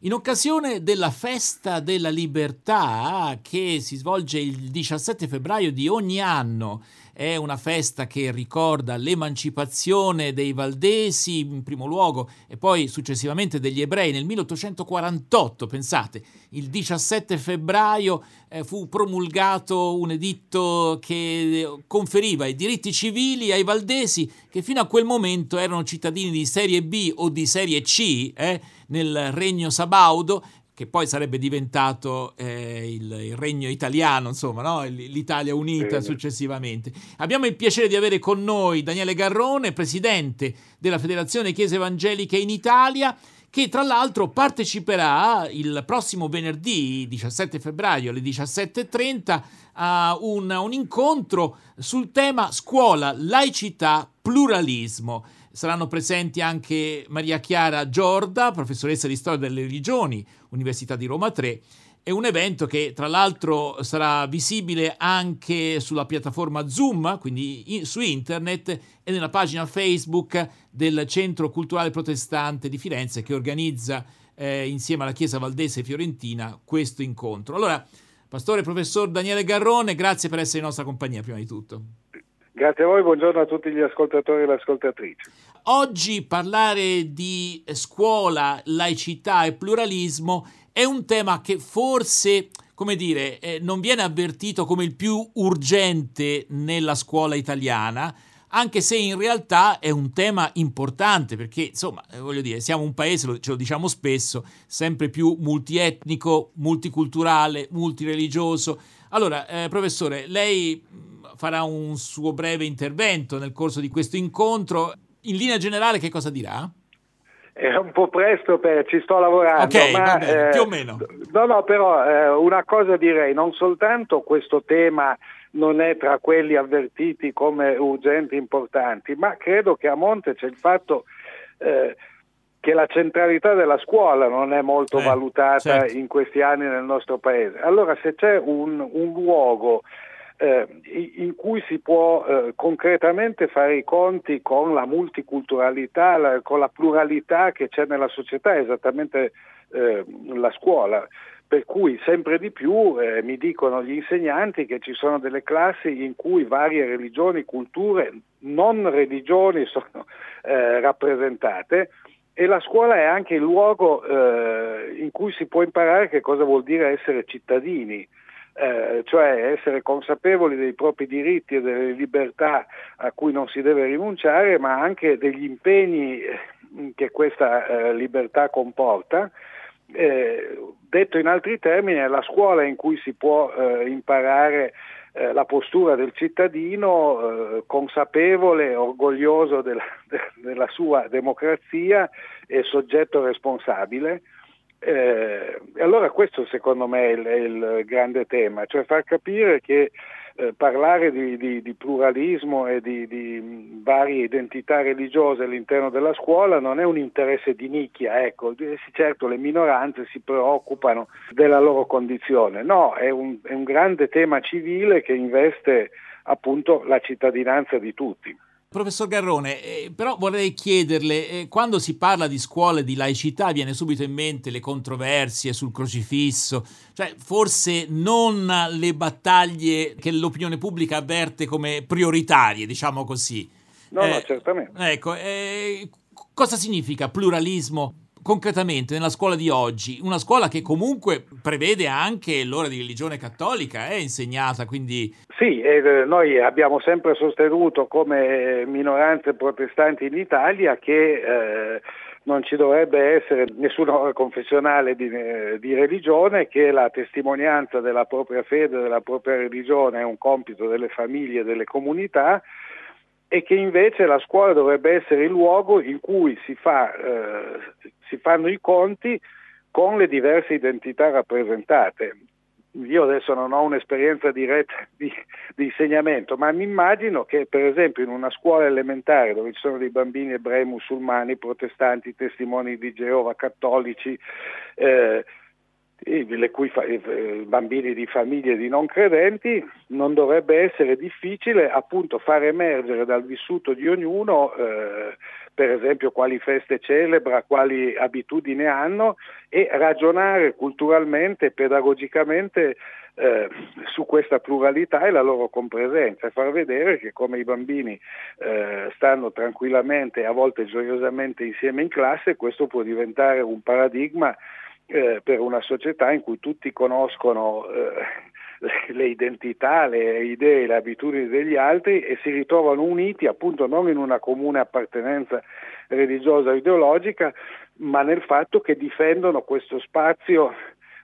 In occasione della festa della libertà che si svolge il 17 febbraio di ogni anno, è una festa che ricorda l'emancipazione dei valdesi in primo luogo e poi successivamente degli ebrei. Nel 1848, pensate, il 17 febbraio eh, fu promulgato un editto che conferiva i diritti civili ai valdesi che fino a quel momento erano cittadini di serie B o di serie C eh, nel regno sabaudo che poi sarebbe diventato eh, il, il, regno italiano, insomma, no? l'Italia unita successivamente. Abbiamo il piacere di avere con noi Daniele Garrone, presidente della Federazione Chiese Evangeliche in Italia, che tra l'altro parteciperà il prossimo venerdì 17 febbraio alle 17.30 a un, un incontro sul tema scuola, laicità, pluralismo. Saranno presenti anche Maria Chiara Giorda, professoressa di storia delle religioni, Università di Roma 3. È un evento che tra l'altro sarà visibile anche sulla piattaforma Zoom, quindi in, su internet e nella pagina Facebook del Centro Culturale Protestante di Firenze che organizza eh, insieme alla Chiesa Valdese Fiorentina questo incontro. Allora, Pastore Professor Daniele Garrone, grazie per essere in nostra compagnia prima di tutto. Grazie a voi, buongiorno a tutti gli ascoltatori e le ascoltatrici. Oggi parlare di scuola, laicità e pluralismo è un tema che forse, come dire, eh, non viene avvertito come il più urgente nella scuola italiana, anche se in realtà è un tema importante perché, insomma, eh, voglio dire, siamo un paese, ce lo diciamo spesso, sempre più multietnico, multiculturale, multireligioso. Allora, eh, professore, lei farà un suo breve intervento nel corso di questo incontro. In linea generale che cosa dirà? È un po' presto, per, ci sto lavorando. Ok, ma, bene, eh, più o meno. No, no, però eh, una cosa direi, non soltanto questo tema non è tra quelli avvertiti come urgenti e importanti, ma credo che a monte c'è il fatto eh, che la centralità della scuola non è molto eh, valutata certo. in questi anni nel nostro paese. Allora se c'è un, un luogo eh, in cui si può eh, concretamente fare i conti con la multiculturalità, la, con la pluralità che c'è nella società, esattamente eh, la scuola. Per cui sempre di più eh, mi dicono gli insegnanti che ci sono delle classi in cui varie religioni, culture, non religioni sono eh, rappresentate e la scuola è anche il luogo eh, in cui si può imparare che cosa vuol dire essere cittadini eh, cioè essere consapevoli dei propri diritti e delle libertà a cui non si deve rinunciare, ma anche degli impegni eh, che questa eh, libertà comporta. Eh, detto in altri termini, è la scuola in cui si può eh, imparare eh, la postura del cittadino consapevole, orgoglioso della, de, della sua democrazia e soggetto responsabile. Eh, allora questo secondo me è il, è il, grande tema, cioè far capire che eh, parlare di, di, di, pluralismo e di, di, varie identità religiose all'interno della scuola non è un interesse di nicchia, ecco, certo le minoranze si preoccupano della loro condizione, no, è un, è un grande tema civile che investe appunto la cittadinanza di tutti. Professor Garrone, eh, però vorrei chiederle, eh, quando si parla di scuole di laicità viene subito in mente le controversie sul crocifisso, cioè forse non le battaglie che l'opinione pubblica avverte come prioritarie, diciamo così. No, eh, no, certamente. Ecco, eh, cosa significa pluralismo concretamente nella scuola di oggi, una scuola che comunque prevede anche l'ora di religione cattolica, è insegnata, quindi... Sì, eh, noi abbiamo sempre sostenuto come minoranze protestanti in Italia che eh, non ci dovrebbe essere nessuna confessionale di, eh, di, religione, che la testimonianza della propria fede, della propria religione è un compito delle famiglie e delle comunità e che invece la scuola dovrebbe essere il luogo in cui si, fa, eh, si fanno i conti con le diverse identità rappresentate. Io adesso non ho un'esperienza diretta di, di, insegnamento, ma mi immagino che per esempio in una scuola elementare dove ci sono dei bambini ebrei, musulmani, protestanti, testimoni di Geova, cattolici, eh, le cui fa- bambini di famiglie di non credenti, non dovrebbe essere difficile appunto far emergere dal vissuto di ognuno eh, per esempio quali feste celebra, quali abitudini hanno e ragionare culturalmente, pedagogicamente eh, su questa pluralità e la loro compresenza e far vedere che come i bambini eh, stanno tranquillamente a volte gioiosamente insieme in classe, questo può diventare un paradigma eh, per una società in cui tutti conoscono eh, le, identità, le idee, le abitudini degli altri e si ritrovano uniti appunto non in una comune appartenenza religiosa o ideologica, ma nel fatto che difendono questo spazio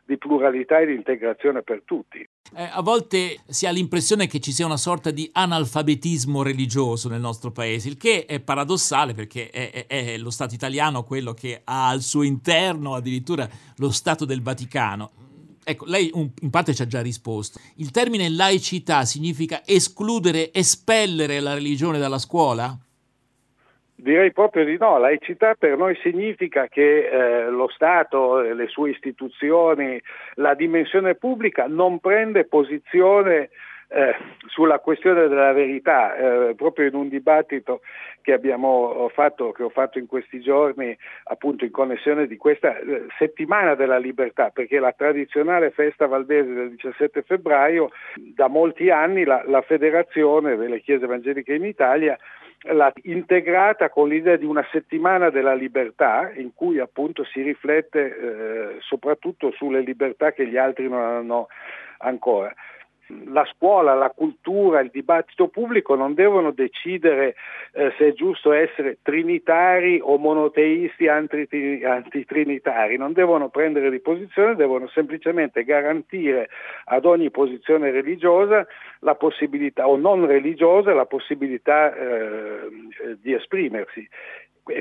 di pluralità e di integrazione per tutti. Eh, a volte si ha l'impressione che ci sia una sorta di analfabetismo religioso nel nostro paese, il che è paradossale perché è, è, è lo Stato italiano quello che ha al suo interno addirittura lo Stato del Vaticano. Ecco, lei in parte ci ha già risposto. Il termine laicità significa escludere, espellere la religione dalla scuola? Direi proprio di no, laicità per noi significa che eh, lo Stato, le sue istituzioni, la dimensione pubblica non prende posizione eh, sulla questione della verità, eh, proprio in un dibattito che abbiamo fatto, che ho fatto in questi giorni, appunto in connessione di questa eh, settimana della libertà, perché la tradizionale festa valdese del 17 febbraio, da molti anni la, la Federazione delle Chiese Evangeliche in Italia integrata con l'idea di una settimana della libertà in cui appunto si riflette eh, soprattutto sulle libertà che gli altri non hanno ancora la scuola, la cultura, il dibattito pubblico non devono decidere eh, se è giusto essere trinitari o monoteisti antitrinitari, non devono prendere di posizione, devono semplicemente garantire ad ogni posizione religiosa la possibilità o non religiosa la possibilità eh, di esprimersi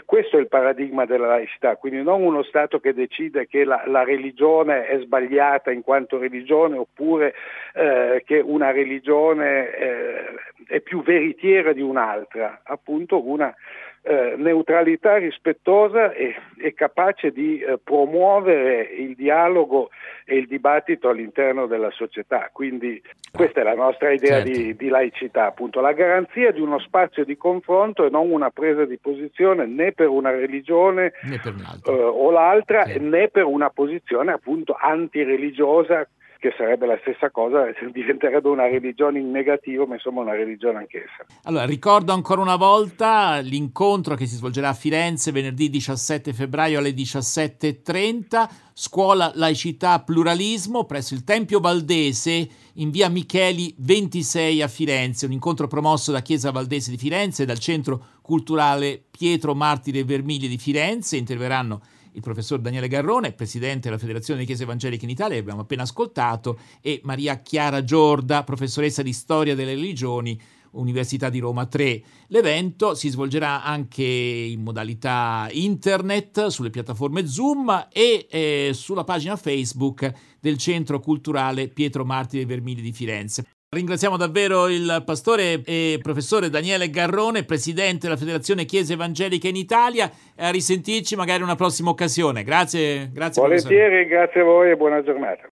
questo è il paradigma della laicità, quindi non uno Stato che decide che la, la religione è sbagliata in quanto religione oppure eh, che una religione eh, è più veritiera di un'altra, appunto una eh, neutralità rispettosa e, e capace di eh, promuovere il dialogo e il dibattito all'interno della società. Quindi questa è la nostra idea certo. di, di, laicità, appunto, la garanzia di uno spazio di confronto e non una presa di posizione né per una religione per eh, o l'altra certo. né per una posizione appunto antireligiosa che sarebbe la stessa cosa, diventerebbe una religione in negativo, ma insomma una religione anch'essa. Allora, ricordo ancora una volta l'incontro che si svolgerà a Firenze venerdì 17 febbraio alle 17.30, Scuola Laicità Pluralismo presso il Tempio Valdese in via Micheli 26 a Firenze, un incontro promosso da Chiesa Valdese di Firenze e dal Centro Culturale Pietro Martire Vermigli di Firenze, interverranno il professor Daniele Garrone, presidente della Federazione delle Chiese Evangeliche in Italia, abbiamo appena ascoltato, e Maria Chiara Giorda, professoressa di Storia delle Religioni, Università di Roma 3. L'evento si svolgerà anche in modalità internet, sulle piattaforme Zoom e eh, sulla pagina Facebook del Centro Culturale Pietro Martire Vermigli di Firenze. Ringraziamo davvero il pastore e professore Daniele Garrone, presidente della Federazione Chiese Evangeliche in Italia. A risentirci magari in una prossima occasione. Grazie, grazie. Volentieri, professore. grazie a voi e buona giornata.